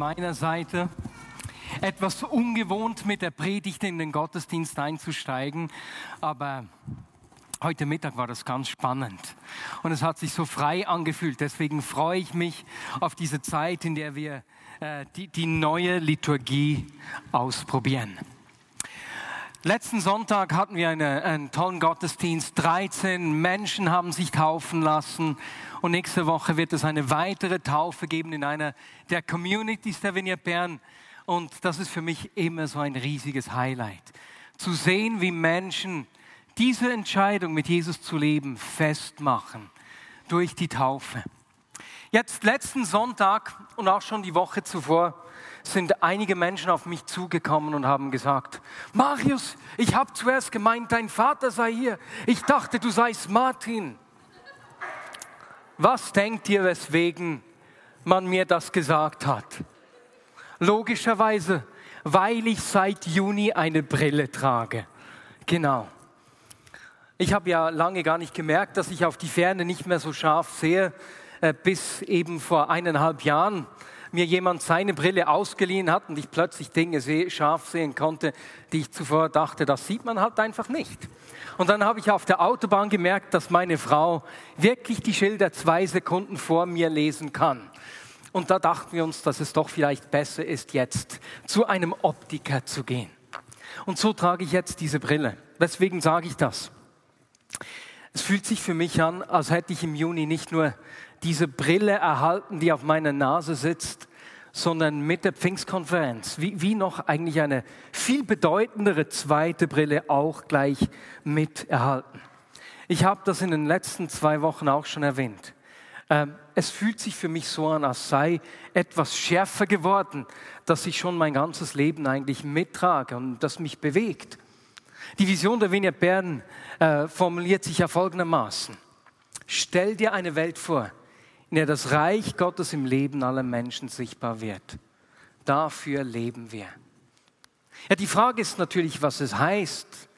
Meiner Seite. Etwas ungewohnt mit der Predigt in den Gottesdienst einzusteigen, aber heute Mittag war das ganz spannend und es hat sich so frei angefühlt. Deswegen freue ich mich auf diese Zeit, in der wir äh, die, die neue Liturgie ausprobieren. Letzten Sonntag hatten wir eine, einen tollen Gottesdienst. 13 Menschen haben sich taufen lassen. Und nächste Woche wird es eine weitere Taufe geben in einer der Communities der Vineyard Bern. Und das ist für mich immer so ein riesiges Highlight. Zu sehen, wie Menschen diese Entscheidung mit Jesus zu leben festmachen durch die Taufe. Jetzt letzten Sonntag und auch schon die Woche zuvor sind einige Menschen auf mich zugekommen und haben gesagt, Marius, ich habe zuerst gemeint, dein Vater sei hier. Ich dachte, du seist Martin. Was denkt ihr, weswegen man mir das gesagt hat? Logischerweise, weil ich seit Juni eine Brille trage. Genau. Ich habe ja lange gar nicht gemerkt, dass ich auf die Ferne nicht mehr so scharf sehe äh, bis eben vor eineinhalb Jahren mir jemand seine Brille ausgeliehen hat und ich plötzlich Dinge seh, scharf sehen konnte, die ich zuvor dachte, das sieht man halt einfach nicht. Und dann habe ich auf der Autobahn gemerkt, dass meine Frau wirklich die Schilder zwei Sekunden vor mir lesen kann. Und da dachten wir uns, dass es doch vielleicht besser ist, jetzt zu einem Optiker zu gehen. Und so trage ich jetzt diese Brille. Weswegen sage ich das? Es fühlt sich für mich an, als hätte ich im Juni nicht nur diese Brille erhalten, die auf meiner Nase sitzt, sondern mit der Pfingstkonferenz, wie, wie noch eigentlich eine viel bedeutendere zweite Brille auch gleich mit erhalten. Ich habe das in den letzten zwei Wochen auch schon erwähnt. Ähm, es fühlt sich für mich so an, als sei etwas schärfer geworden, dass ich schon mein ganzes Leben eigentlich mittrage und das mich bewegt. Die Vision der Vineyard Bern äh, formuliert sich ja folgendermaßen. Stell dir eine Welt vor, in der das Reich Gottes im Leben aller Menschen sichtbar wird. Dafür leben wir. Ja, die Frage ist natürlich, was es heißt,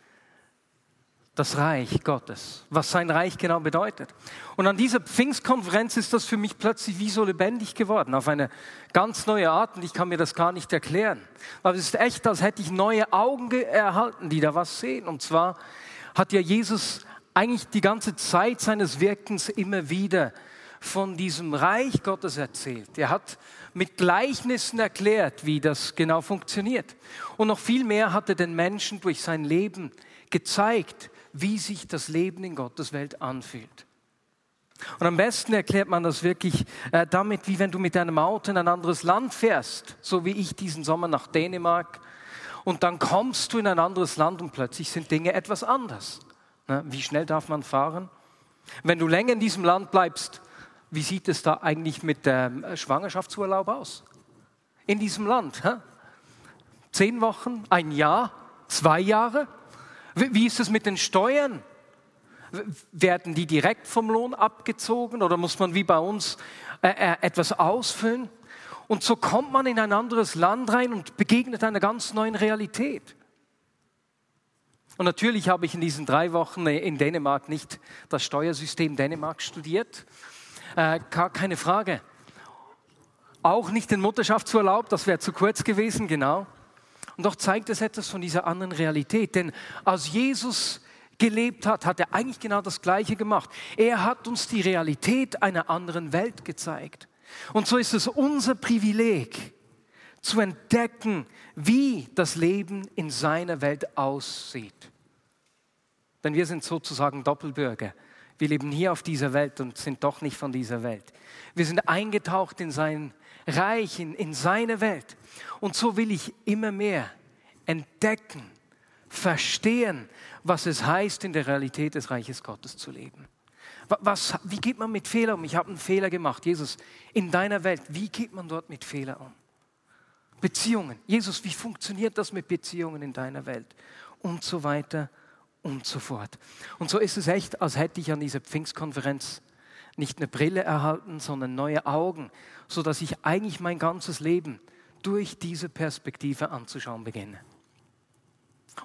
das Reich Gottes, was sein Reich genau bedeutet. Und an dieser Pfingstkonferenz ist das für mich plötzlich wie so lebendig geworden, auf eine ganz neue Art und ich kann mir das gar nicht erklären. Aber es ist echt, als hätte ich neue Augen erhalten, die da was sehen. Und zwar hat ja Jesus eigentlich die ganze Zeit seines Wirkens immer wieder von diesem Reich Gottes erzählt. Er hat mit Gleichnissen erklärt, wie das genau funktioniert. Und noch viel mehr hat er den Menschen durch sein Leben gezeigt, wie sich das Leben in Gottes Welt anfühlt. Und am besten erklärt man das wirklich äh, damit, wie wenn du mit deinem Auto in ein anderes Land fährst, so wie ich diesen Sommer nach Dänemark. Und dann kommst du in ein anderes Land und plötzlich sind Dinge etwas anders. Ne? Wie schnell darf man fahren? Wenn du länger in diesem Land bleibst, wie sieht es da eigentlich mit dem Schwangerschaftsurlaub aus? In diesem Land. Hä? Zehn Wochen, ein Jahr, zwei Jahre? Wie ist es mit den Steuern? Werden die direkt vom Lohn abgezogen oder muss man wie bei uns äh, äh, etwas ausfüllen? Und so kommt man in ein anderes Land rein und begegnet einer ganz neuen Realität. Und natürlich habe ich in diesen drei Wochen in Dänemark nicht das Steuersystem Dänemark studiert, äh, keine Frage. Auch nicht den Mutterschaftsurlaub, das wäre zu kurz gewesen, genau. Und doch zeigt es etwas von dieser anderen Realität. Denn als Jesus gelebt hat, hat er eigentlich genau das Gleiche gemacht. Er hat uns die Realität einer anderen Welt gezeigt. Und so ist es unser Privileg, zu entdecken, wie das Leben in seiner Welt aussieht. Denn wir sind sozusagen Doppelbürger. Wir leben hier auf dieser Welt und sind doch nicht von dieser Welt. Wir sind eingetaucht in sein Reich, in, in seine Welt. Und so will ich immer mehr entdecken, verstehen, was es heißt, in der Realität des Reiches Gottes zu leben. Was, wie geht man mit Fehlern um? Ich habe einen Fehler gemacht. Jesus, in deiner Welt, wie geht man dort mit Fehlern um? Beziehungen. Jesus, wie funktioniert das mit Beziehungen in deiner Welt? Und so weiter und so fort. Und so ist es echt, als hätte ich an dieser Pfingstkonferenz nicht eine Brille erhalten, sondern neue Augen, sodass ich eigentlich mein ganzes Leben durch diese Perspektive anzuschauen beginne.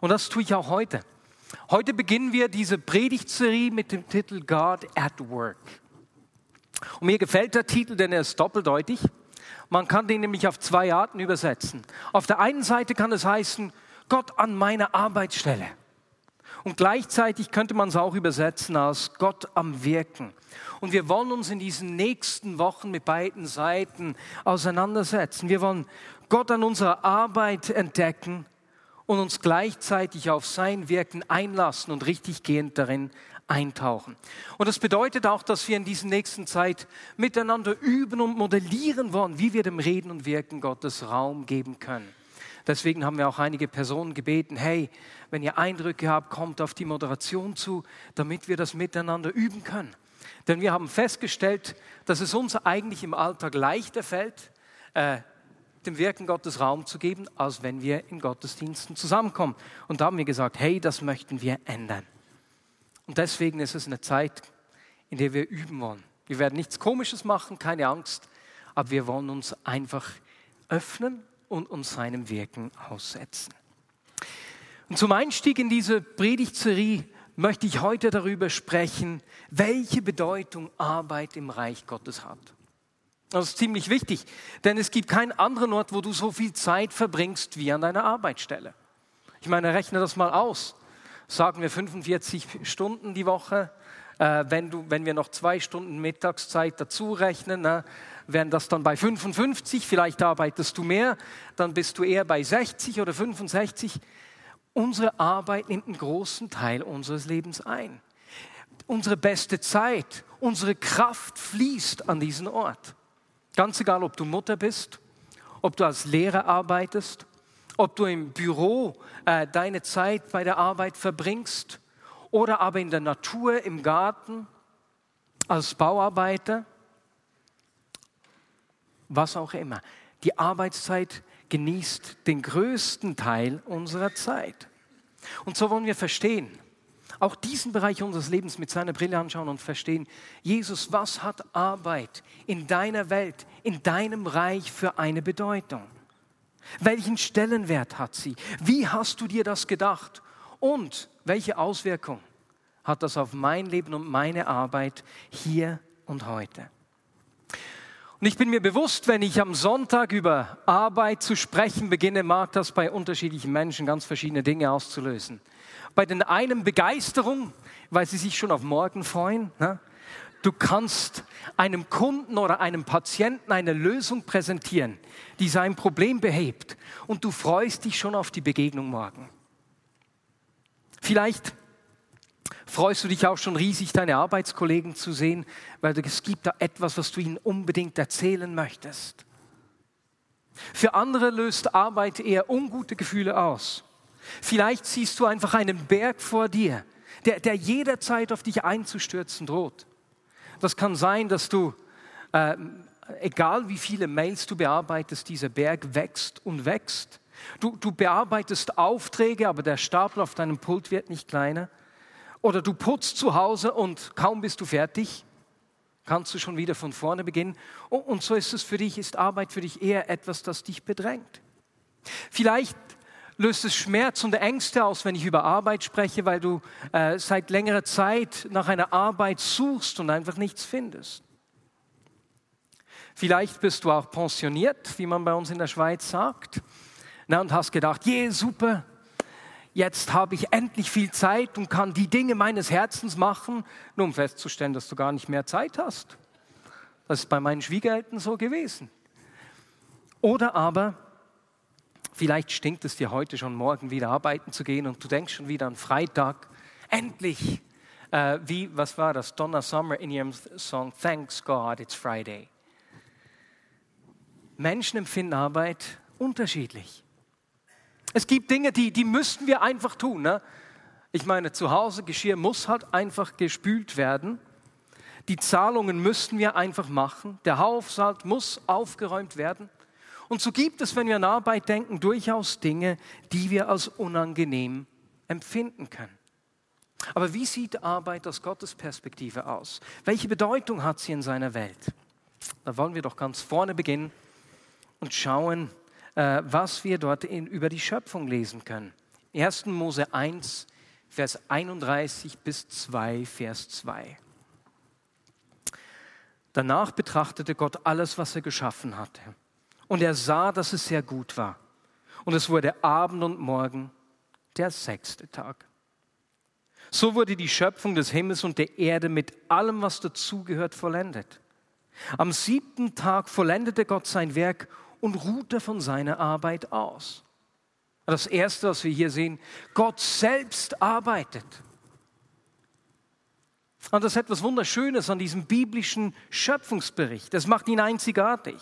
Und das tue ich auch heute. Heute beginnen wir diese Predigtserie mit dem Titel God at Work. Und mir gefällt der Titel, denn er ist doppeldeutig. Man kann den nämlich auf zwei Arten übersetzen. Auf der einen Seite kann es heißen, Gott an meiner Arbeitsstelle. Und gleichzeitig könnte man es auch übersetzen als Gott am Wirken. Und wir wollen uns in diesen nächsten Wochen mit beiden Seiten auseinandersetzen. Wir wollen Gott an unserer Arbeit entdecken und uns gleichzeitig auf sein Wirken einlassen und richtig gehend darin eintauchen. Und das bedeutet auch, dass wir in dieser nächsten Zeit miteinander üben und modellieren wollen, wie wir dem Reden und Wirken Gottes Raum geben können. Deswegen haben wir auch einige Personen gebeten, hey, wenn ihr Eindrücke habt, kommt auf die Moderation zu, damit wir das miteinander üben können. Denn wir haben festgestellt, dass es uns eigentlich im Alltag leichter fällt, äh, dem Wirken Gottes Raum zu geben, als wenn wir in Gottesdiensten zusammenkommen. Und da haben wir gesagt, hey, das möchten wir ändern. Und deswegen ist es eine Zeit, in der wir üben wollen. Wir werden nichts Komisches machen, keine Angst, aber wir wollen uns einfach öffnen und uns seinem Wirken aussetzen. Und zum Einstieg in diese Predigtserie möchte ich heute darüber sprechen, welche Bedeutung Arbeit im Reich Gottes hat. Das ist ziemlich wichtig, denn es gibt keinen anderen Ort, wo du so viel Zeit verbringst wie an deiner Arbeitsstelle. Ich meine, rechne das mal aus. Sagen wir 45 Stunden die Woche. Äh, wenn, du, wenn wir noch zwei Stunden Mittagszeit dazu rechnen, ne, wären das dann bei 55. Vielleicht arbeitest du mehr, dann bist du eher bei 60 oder 65. Unsere Arbeit nimmt einen großen Teil unseres Lebens ein. Unsere beste Zeit, unsere Kraft fließt an diesen Ort. Ganz egal, ob du Mutter bist, ob du als Lehrer arbeitest, ob du im Büro äh, deine Zeit bei der Arbeit verbringst oder aber in der Natur, im Garten, als Bauarbeiter, was auch immer. Die Arbeitszeit genießt den größten Teil unserer Zeit. Und so wollen wir verstehen, auch diesen Bereich unseres Lebens mit seiner Brille anschauen und verstehen, Jesus, was hat Arbeit in deiner Welt, in deinem Reich für eine Bedeutung? Welchen Stellenwert hat sie? Wie hast du dir das gedacht? Und welche Auswirkung hat das auf mein Leben und meine Arbeit hier und heute? Und ich bin mir bewusst, wenn ich am Sonntag über Arbeit zu sprechen beginne, mag das bei unterschiedlichen Menschen ganz verschiedene Dinge auszulösen. Bei den einen Begeisterung, weil sie sich schon auf morgen freuen. Ne? Du kannst einem Kunden oder einem Patienten eine Lösung präsentieren, die sein Problem behebt. Und du freust dich schon auf die Begegnung morgen. Vielleicht freust du dich auch schon riesig, deine Arbeitskollegen zu sehen, weil es gibt da etwas, was du ihnen unbedingt erzählen möchtest. Für andere löst Arbeit eher ungute Gefühle aus. Vielleicht siehst du einfach einen Berg vor dir, der, der jederzeit auf dich einzustürzen droht. Das kann sein, dass du, äh, egal wie viele Mails du bearbeitest, dieser Berg wächst und wächst. Du, du bearbeitest Aufträge, aber der Stapel auf deinem Pult wird nicht kleiner. Oder du putzt zu Hause und kaum bist du fertig, kannst du schon wieder von vorne beginnen. Und so ist es für dich, ist Arbeit für dich eher etwas, das dich bedrängt. Vielleicht löst es Schmerz und Ängste aus, wenn ich über Arbeit spreche, weil du äh, seit längerer Zeit nach einer Arbeit suchst und einfach nichts findest. Vielleicht bist du auch pensioniert, wie man bei uns in der Schweiz sagt, na, und hast gedacht, je, super, jetzt habe ich endlich viel Zeit und kann die Dinge meines Herzens machen, nur um festzustellen, dass du gar nicht mehr Zeit hast. Das ist bei meinen Schwiegereltern so gewesen. Oder aber Vielleicht stinkt es dir heute schon, morgen wieder arbeiten zu gehen und du denkst schon wieder an Freitag. Endlich! Äh, wie, was war das? Donna Summer in ihrem Song Thanks God, it's Friday. Menschen empfinden Arbeit unterschiedlich. Es gibt Dinge, die, die müssten wir einfach tun. Ne? Ich meine, zu Hause Geschirr muss halt einfach gespült werden. Die Zahlungen müssten wir einfach machen. Der Haushalt muss aufgeräumt werden. Und so gibt es, wenn wir an Arbeit denken, durchaus Dinge, die wir als unangenehm empfinden können. Aber wie sieht Arbeit aus Gottes Perspektive aus? Welche Bedeutung hat sie in seiner Welt? Da wollen wir doch ganz vorne beginnen und schauen, äh, was wir dort in, über die Schöpfung lesen können. 1. Mose 1, Vers 31 bis 2, Vers 2. Danach betrachtete Gott alles, was er geschaffen hatte. Und er sah, dass es sehr gut war. Und es wurde Abend und Morgen, der sechste Tag. So wurde die Schöpfung des Himmels und der Erde mit allem, was dazugehört, vollendet. Am siebten Tag vollendete Gott sein Werk und ruhte von seiner Arbeit aus. Das Erste, was wir hier sehen, Gott selbst arbeitet. Und das ist etwas Wunderschönes an diesem biblischen Schöpfungsbericht. Das macht ihn einzigartig.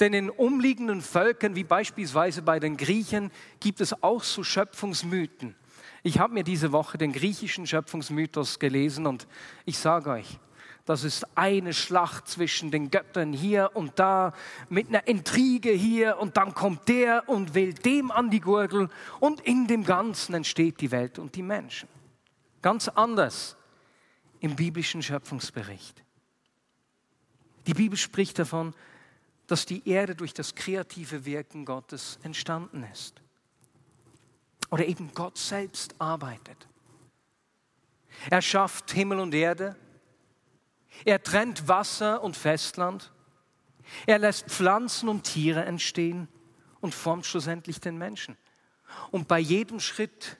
Denn in umliegenden Völkern, wie beispielsweise bei den Griechen, gibt es auch so Schöpfungsmythen. Ich habe mir diese Woche den griechischen Schöpfungsmythos gelesen und ich sage euch, das ist eine Schlacht zwischen den Göttern hier und da mit einer Intrige hier und dann kommt der und will dem an die Gurgel und in dem Ganzen entsteht die Welt und die Menschen. Ganz anders im biblischen Schöpfungsbericht. Die Bibel spricht davon, dass die Erde durch das kreative Wirken Gottes entstanden ist. Oder eben Gott selbst arbeitet. Er schafft Himmel und Erde. Er trennt Wasser und Festland. Er lässt Pflanzen und Tiere entstehen und formt schlussendlich den Menschen. Und bei jedem Schritt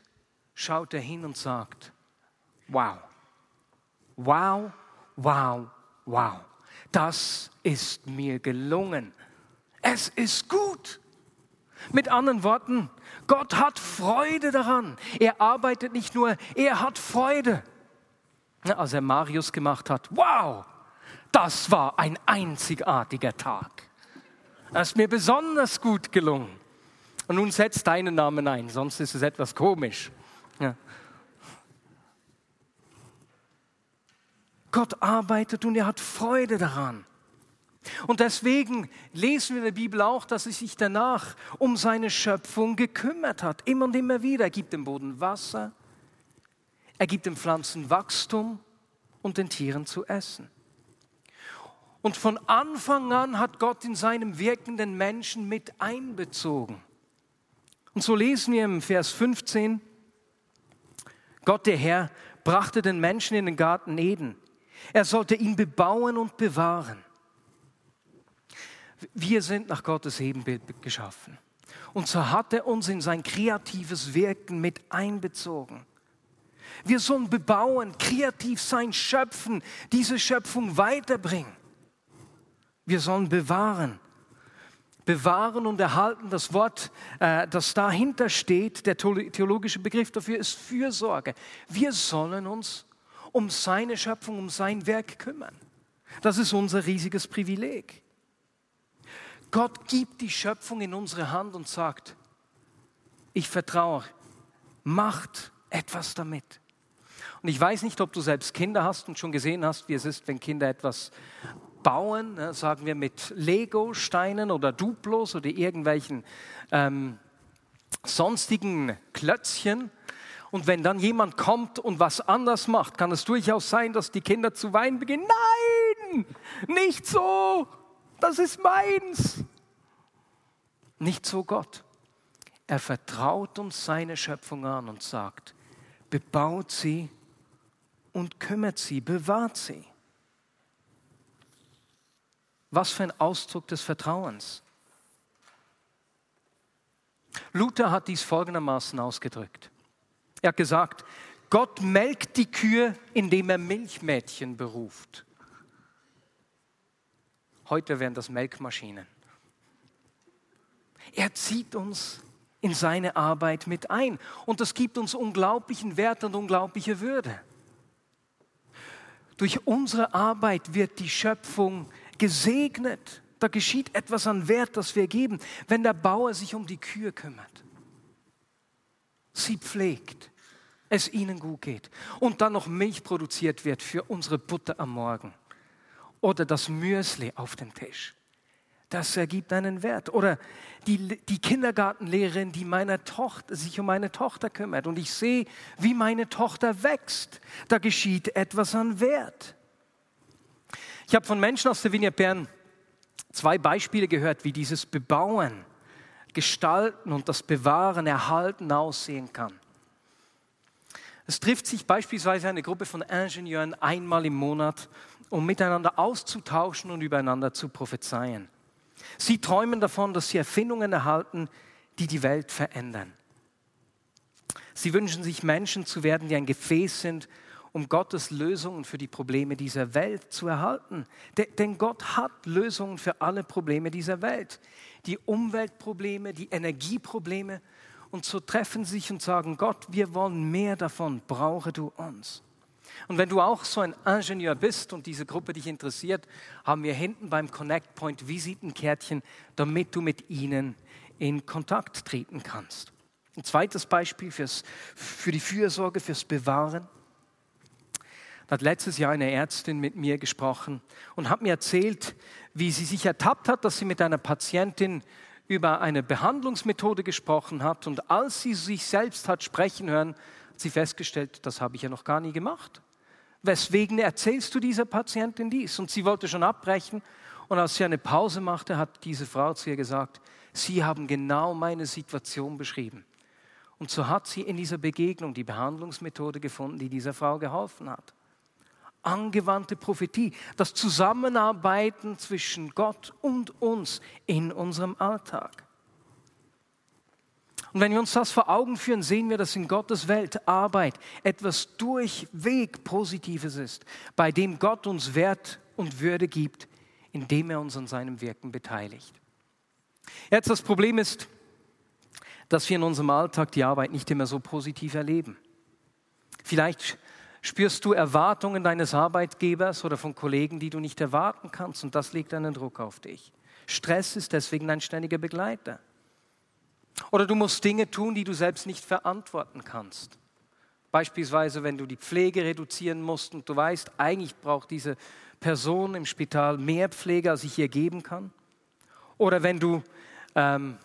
schaut er hin und sagt, wow, wow, wow, wow, das ist mir gelungen. Es ist gut. Mit anderen Worten, Gott hat Freude daran. Er arbeitet nicht nur, er hat Freude. Als er Marius gemacht hat, wow, das war ein einzigartiger Tag. Das ist mir besonders gut gelungen. Und nun setz deinen Namen ein, sonst ist es etwas komisch. Ja. Gott arbeitet und er hat Freude daran. Und deswegen lesen wir in der Bibel auch, dass er sich danach um seine Schöpfung gekümmert hat. Immer und immer wieder. Er gibt dem Boden Wasser, er gibt den Pflanzen Wachstum und den Tieren zu essen. Und von Anfang an hat Gott in seinem Wirken den Menschen mit einbezogen. Und so lesen wir im Vers 15, Gott der Herr brachte den Menschen in den Garten Eden. Er sollte ihn bebauen und bewahren. Wir sind nach Gottes Ebenbild geschaffen. Und so hat er uns in sein kreatives Wirken mit einbezogen. Wir sollen bebauen, kreativ sein, schöpfen, diese Schöpfung weiterbringen. Wir sollen bewahren. Bewahren und erhalten, das Wort, äh, das dahinter steht, der theologische Begriff dafür ist Fürsorge. Wir sollen uns um seine Schöpfung, um sein Werk kümmern. Das ist unser riesiges Privileg. Gott gibt die Schöpfung in unsere Hand und sagt, ich vertraue, macht etwas damit. Und ich weiß nicht, ob du selbst Kinder hast und schon gesehen hast, wie es ist, wenn Kinder etwas bauen, ne, sagen wir mit Lego-Steinen oder Duplos oder irgendwelchen ähm, sonstigen Klötzchen. Und wenn dann jemand kommt und was anders macht, kann es durchaus sein, dass die Kinder zu weinen beginnen. Nein, nicht so das ist meins. Nicht so Gott. Er vertraut uns seine Schöpfung an und sagt, bebaut sie und kümmert sie, bewahrt sie. Was für ein Ausdruck des Vertrauens. Luther hat dies folgendermaßen ausgedrückt. Er hat gesagt, Gott melkt die Kühe, indem er Milchmädchen beruft. Heute wären das Melkmaschinen. Er zieht uns in seine Arbeit mit ein und das gibt uns unglaublichen Wert und unglaubliche Würde. Durch unsere Arbeit wird die Schöpfung gesegnet. Da geschieht etwas an Wert, das wir geben, wenn der Bauer sich um die Kühe kümmert, sie pflegt, es ihnen gut geht und dann noch Milch produziert wird für unsere Butter am Morgen oder das Müsli auf dem Tisch. Das ergibt einen Wert. Oder die, die Kindergartenlehrerin, die meiner Tochter, sich um meine Tochter kümmert und ich sehe, wie meine Tochter wächst. Da geschieht etwas an Wert. Ich habe von Menschen aus der Vignette Bern zwei Beispiele gehört, wie dieses Bebauen, Gestalten und das Bewahren, Erhalten aussehen kann. Es trifft sich beispielsweise eine Gruppe von Ingenieuren einmal im Monat, um miteinander auszutauschen und übereinander zu prophezeien. Sie träumen davon, dass sie Erfindungen erhalten, die die Welt verändern. Sie wünschen sich Menschen zu werden, die ein Gefäß sind, um Gottes Lösungen für die Probleme dieser Welt zu erhalten. Denn Gott hat Lösungen für alle Probleme dieser Welt. Die Umweltprobleme, die Energieprobleme. Und so treffen sie sich und sagen, Gott, wir wollen mehr davon, brauche du uns. Und wenn du auch so ein Ingenieur bist und diese Gruppe dich interessiert, haben wir hinten beim Connect Point Visitenkärtchen, damit du mit ihnen in Kontakt treten kannst. Ein zweites Beispiel fürs, für die Fürsorge, fürs Bewahren. Da hat letztes Jahr eine Ärztin mit mir gesprochen und hat mir erzählt, wie sie sich ertappt hat, dass sie mit einer Patientin über eine Behandlungsmethode gesprochen hat und als sie sich selbst hat sprechen hören, hat sie festgestellt, das habe ich ja noch gar nie gemacht. Weswegen erzählst du dieser Patientin dies? Und sie wollte schon abbrechen. Und als sie eine Pause machte, hat diese Frau zu ihr gesagt, Sie haben genau meine Situation beschrieben. Und so hat sie in dieser Begegnung die Behandlungsmethode gefunden, die dieser Frau geholfen hat. Angewandte Prophetie, das Zusammenarbeiten zwischen Gott und uns in unserem Alltag. Und wenn wir uns das vor Augen führen, sehen wir, dass in Gottes Welt Arbeit etwas durchweg Positives ist, bei dem Gott uns Wert und Würde gibt, indem er uns an seinem Wirken beteiligt. Jetzt das Problem ist, dass wir in unserem Alltag die Arbeit nicht immer so positiv erleben. Vielleicht spürst du Erwartungen deines Arbeitgebers oder von Kollegen, die du nicht erwarten kannst und das legt einen Druck auf dich. Stress ist deswegen ein ständiger Begleiter. Oder du musst Dinge tun, die du selbst nicht verantworten kannst. Beispielsweise, wenn du die Pflege reduzieren musst und du weißt, eigentlich braucht diese Person im Spital mehr Pflege, als ich ihr geben kann. Oder wenn du ähm,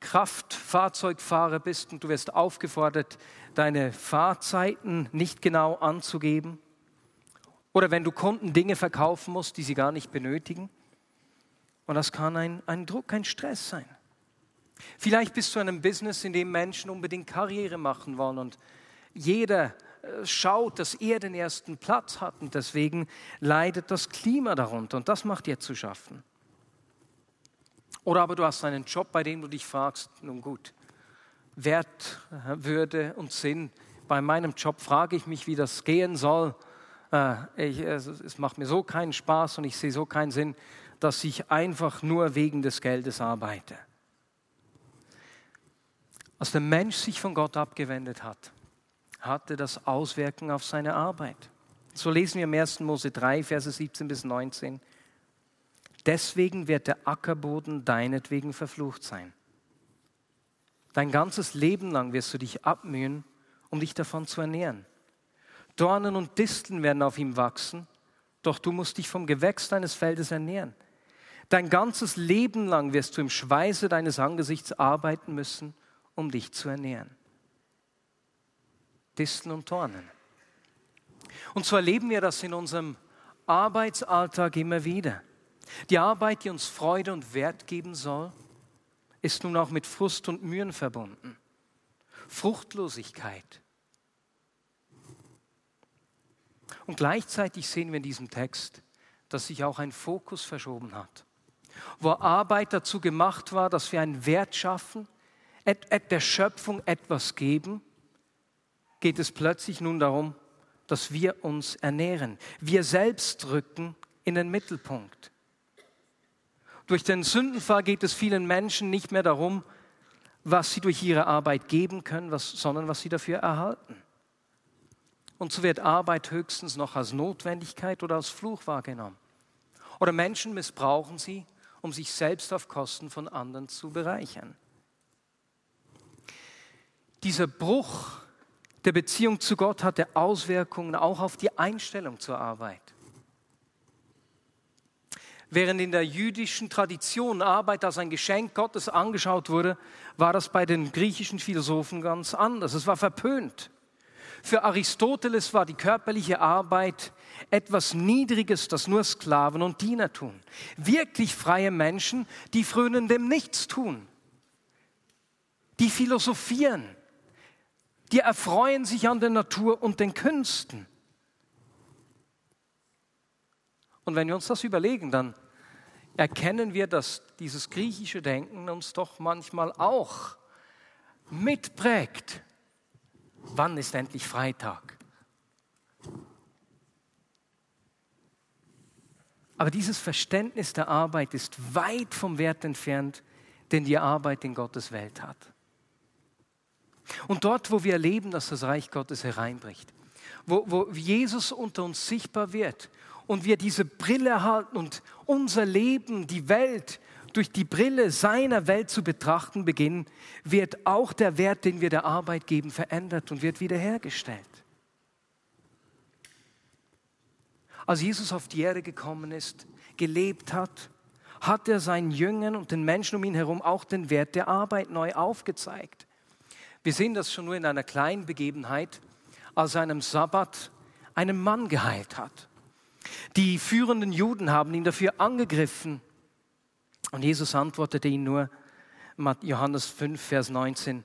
Kraftfahrzeugfahrer bist und du wirst aufgefordert, deine Fahrzeiten nicht genau anzugeben. Oder wenn du Kunden Dinge verkaufen musst, die sie gar nicht benötigen. Und das kann ein, ein Druck, ein Stress sein. Vielleicht bist du in einem Business, in dem Menschen unbedingt Karriere machen wollen und jeder äh, schaut, dass er den ersten Platz hat und deswegen leidet das Klima darunter und das macht dir zu schaffen. Oder aber du hast einen Job, bei dem du dich fragst, nun gut, Wert, äh, Würde und Sinn. Bei meinem Job frage ich mich, wie das gehen soll. Äh, ich, es macht mir so keinen Spaß und ich sehe so keinen Sinn, dass ich einfach nur wegen des Geldes arbeite. Als der Mensch sich von Gott abgewendet hat, hatte das Auswirkungen auf seine Arbeit. So lesen wir im 1. Mose 3, Verse 17 bis 19. Deswegen wird der Ackerboden deinetwegen verflucht sein. Dein ganzes Leben lang wirst du dich abmühen, um dich davon zu ernähren. Dornen und Disteln werden auf ihm wachsen, doch du musst dich vom Gewächs deines Feldes ernähren. Dein ganzes Leben lang wirst du im Schweiße deines Angesichts arbeiten müssen um dich zu ernähren. Disteln und Dornen. Und so erleben wir das in unserem Arbeitsalltag immer wieder. Die Arbeit, die uns Freude und Wert geben soll, ist nun auch mit Frust und Mühen verbunden. Fruchtlosigkeit. Und gleichzeitig sehen wir in diesem Text, dass sich auch ein Fokus verschoben hat. Wo Arbeit dazu gemacht war, dass wir einen Wert schaffen, der Schöpfung etwas geben, geht es plötzlich nun darum, dass wir uns ernähren. Wir selbst rücken in den Mittelpunkt. Durch den Sündenfall geht es vielen Menschen nicht mehr darum, was sie durch ihre Arbeit geben können, was, sondern was sie dafür erhalten. Und so wird Arbeit höchstens noch als Notwendigkeit oder als Fluch wahrgenommen. Oder Menschen missbrauchen sie, um sich selbst auf Kosten von anderen zu bereichern dieser Bruch der Beziehung zu Gott hatte Auswirkungen auch auf die Einstellung zur Arbeit. Während in der jüdischen Tradition Arbeit als ein Geschenk Gottes angeschaut wurde, war das bei den griechischen Philosophen ganz anders. Es war verpönt. Für Aristoteles war die körperliche Arbeit etwas Niedriges, das nur Sklaven und Diener tun. Wirklich freie Menschen, die frönen dem Nichtstun, die philosophieren, die erfreuen sich an der Natur und den Künsten. Und wenn wir uns das überlegen, dann erkennen wir, dass dieses griechische Denken uns doch manchmal auch mitprägt. Wann ist endlich Freitag? Aber dieses Verständnis der Arbeit ist weit vom Wert entfernt, den die Arbeit in Gottes Welt hat. Und dort, wo wir erleben, dass das Reich Gottes hereinbricht, wo, wo Jesus unter uns sichtbar wird und wir diese Brille halten und unser Leben, die Welt durch die Brille seiner Welt zu betrachten beginnen, wird auch der Wert, den wir der Arbeit geben, verändert und wird wiederhergestellt. Als Jesus auf die Erde gekommen ist, gelebt hat, hat er seinen Jüngern und den Menschen um ihn herum auch den Wert der Arbeit neu aufgezeigt. Wir sehen das schon nur in einer kleinen Begebenheit, als einem Sabbat einen Mann geheilt hat. Die führenden Juden haben ihn dafür angegriffen. Und Jesus antwortete ihnen nur, Johannes 5, Vers 19,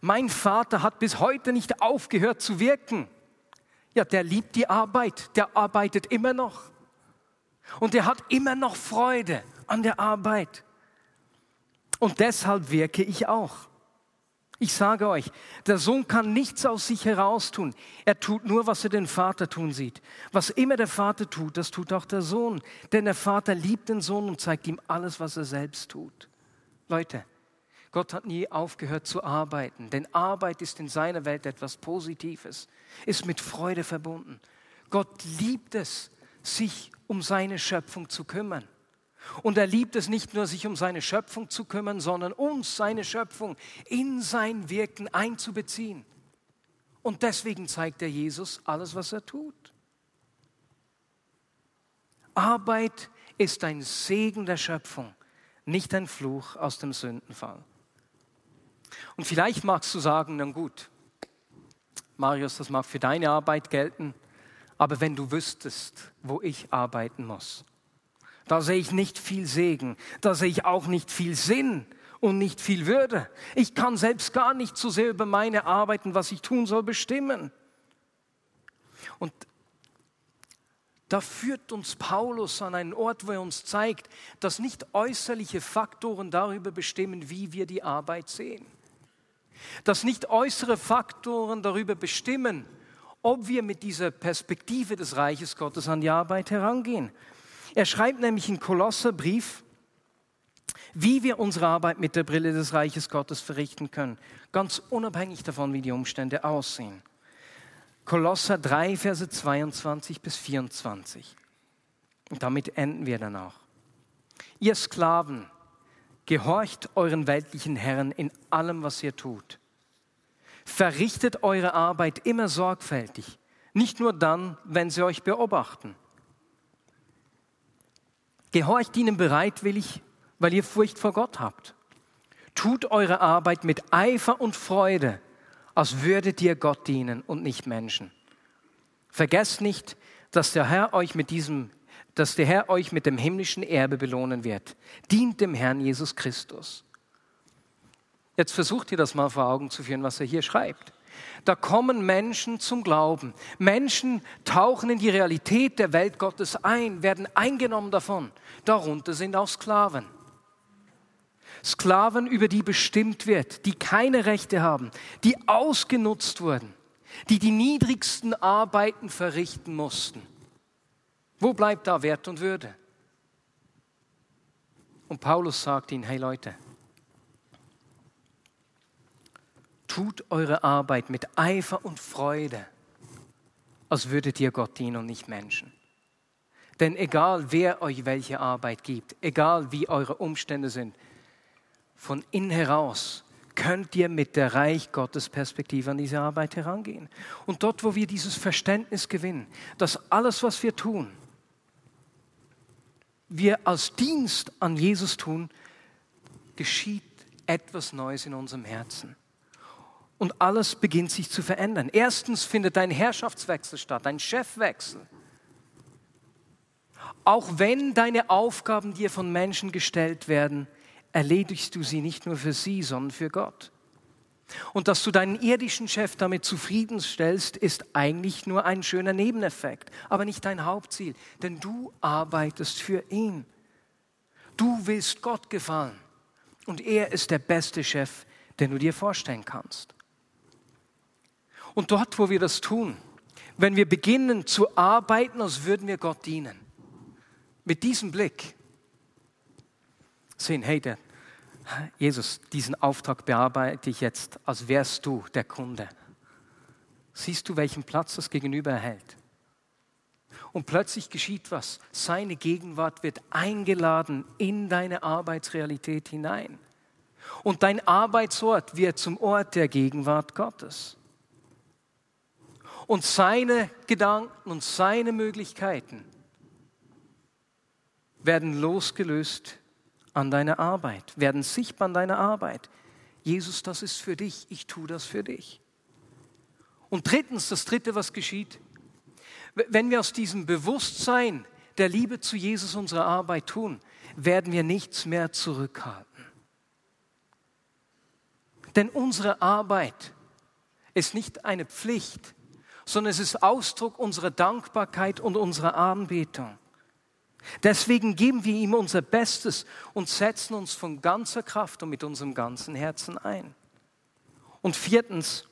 mein Vater hat bis heute nicht aufgehört zu wirken. Ja, der liebt die Arbeit, der arbeitet immer noch. Und der hat immer noch Freude an der Arbeit. Und deshalb wirke ich auch. Ich sage euch, der Sohn kann nichts aus sich heraus tun. Er tut nur, was er den Vater tun sieht. Was immer der Vater tut, das tut auch der Sohn. Denn der Vater liebt den Sohn und zeigt ihm alles, was er selbst tut. Leute, Gott hat nie aufgehört zu arbeiten, denn Arbeit ist in seiner Welt etwas Positives, ist mit Freude verbunden. Gott liebt es, sich um seine Schöpfung zu kümmern. Und er liebt es nicht nur, sich um seine Schöpfung zu kümmern, sondern uns, seine Schöpfung, in sein Wirken einzubeziehen. Und deswegen zeigt er Jesus alles, was er tut. Arbeit ist ein Segen der Schöpfung, nicht ein Fluch aus dem Sündenfall. Und vielleicht magst du sagen, na gut, Marius, das mag für deine Arbeit gelten, aber wenn du wüsstest, wo ich arbeiten muss, da sehe ich nicht viel Segen, da sehe ich auch nicht viel Sinn und nicht viel Würde. Ich kann selbst gar nicht so sehr über meine Arbeiten, was ich tun soll, bestimmen. Und da führt uns Paulus an einen Ort, wo er uns zeigt, dass nicht äußerliche Faktoren darüber bestimmen, wie wir die Arbeit sehen. Dass nicht äußere Faktoren darüber bestimmen, ob wir mit dieser Perspektive des Reiches Gottes an die Arbeit herangehen. Er schreibt nämlich im Kolosserbrief, wie wir unsere Arbeit mit der Brille des Reiches Gottes verrichten können, ganz unabhängig davon, wie die Umstände aussehen. Kolosser 3, Verse 22 bis 24. Und damit enden wir dann auch. Ihr Sklaven, gehorcht euren weltlichen Herren in allem, was ihr tut. Verrichtet eure Arbeit immer sorgfältig, nicht nur dann, wenn sie euch beobachten Gehorcht ihnen bereitwillig, weil ihr Furcht vor Gott habt. Tut eure Arbeit mit Eifer und Freude, als würdet ihr Gott dienen und nicht Menschen. Vergesst nicht, dass der Herr euch mit diesem, dass der Herr euch mit dem himmlischen Erbe belohnen wird. Dient dem Herrn Jesus Christus. Jetzt versucht ihr das mal vor Augen zu führen, was er hier schreibt. Da kommen Menschen zum Glauben. Menschen tauchen in die Realität der Welt Gottes ein, werden eingenommen davon. Darunter sind auch Sklaven. Sklaven, über die bestimmt wird, die keine Rechte haben, die ausgenutzt wurden, die die niedrigsten Arbeiten verrichten mussten. Wo bleibt da Wert und Würde? Und Paulus sagt ihnen, hey Leute, tut eure Arbeit mit Eifer und Freude, als würdet ihr Gott dienen und nicht Menschen. Denn egal wer euch welche Arbeit gibt, egal wie eure Umstände sind, von innen heraus könnt ihr mit der Reich Gottes Perspektive an diese Arbeit herangehen. Und dort, wo wir dieses Verständnis gewinnen, dass alles, was wir tun, wir als Dienst an Jesus tun, geschieht etwas Neues in unserem Herzen. Und alles beginnt sich zu verändern. Erstens findet ein Herrschaftswechsel statt, ein Chefwechsel. Auch wenn deine Aufgaben dir von Menschen gestellt werden, erledigst du sie nicht nur für sie, sondern für Gott. Und dass du deinen irdischen Chef damit zufriedenstellst, ist eigentlich nur ein schöner Nebeneffekt, aber nicht dein Hauptziel, denn du arbeitest für ihn. Du willst Gott gefallen und er ist der beste Chef, den du dir vorstellen kannst. Und dort, wo wir das tun, wenn wir beginnen zu arbeiten, als würden wir Gott dienen, mit diesem Blick sehen, hey, der, Jesus, diesen Auftrag bearbeite ich jetzt, als wärst du der Kunde. Siehst du, welchen Platz das Gegenüber erhält? Und plötzlich geschieht was. Seine Gegenwart wird eingeladen in deine Arbeitsrealität hinein. Und dein Arbeitsort wird zum Ort der Gegenwart Gottes. Und seine Gedanken und seine Möglichkeiten werden losgelöst an deiner Arbeit, werden sichtbar an deiner Arbeit. Jesus, das ist für dich, ich tue das für dich. Und drittens, das dritte, was geschieht, wenn wir aus diesem Bewusstsein der Liebe zu Jesus unsere Arbeit tun, werden wir nichts mehr zurückhalten. Denn unsere Arbeit ist nicht eine Pflicht, sondern es ist Ausdruck unserer Dankbarkeit und unserer Anbetung. Deswegen geben wir ihm unser Bestes und setzen uns von ganzer Kraft und mit unserem ganzen Herzen ein. Und viertens,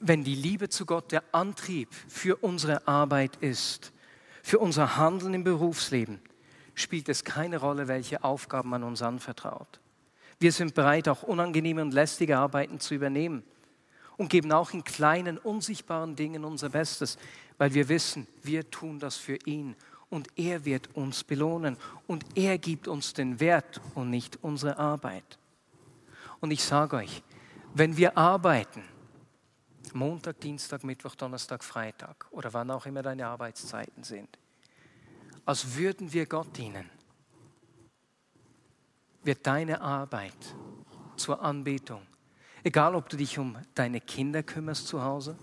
wenn die Liebe zu Gott der Antrieb für unsere Arbeit ist, für unser Handeln im Berufsleben, spielt es keine Rolle, welche Aufgaben man uns anvertraut. Wir sind bereit, auch unangenehme und lästige Arbeiten zu übernehmen und geben auch in kleinen, unsichtbaren Dingen unser Bestes, weil wir wissen, wir tun das für ihn und er wird uns belohnen und er gibt uns den Wert und nicht unsere Arbeit. Und ich sage euch, wenn wir arbeiten, Montag, Dienstag, Mittwoch, Donnerstag, Freitag oder wann auch immer deine Arbeitszeiten sind, als würden wir Gott dienen, wird deine Arbeit zur Anbetung, egal ob du dich um deine Kinder kümmerst zu Hause,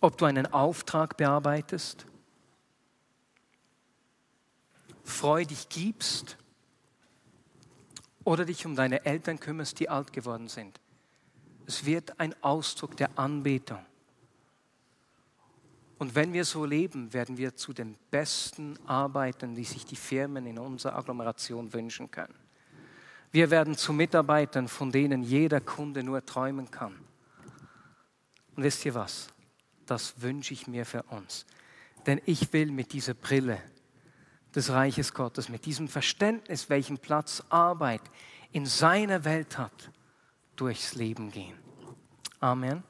ob du einen Auftrag bearbeitest, freudig gibst oder dich um deine Eltern kümmerst, die alt geworden sind. Es wird ein Ausdruck der Anbetung. Und wenn wir so leben, werden wir zu den besten Arbeitern, die sich die Firmen in unserer Agglomeration wünschen können. Wir werden zu Mitarbeitern, von denen jeder Kunde nur träumen kann. Und wisst ihr was? das wünsche ich mir für uns. Denn ich will mit dieser Brille des Reiches Gottes, mit diesem Verständnis, welchen Platz Arbeit in seiner Welt hat, durchs Leben gehen. Amen.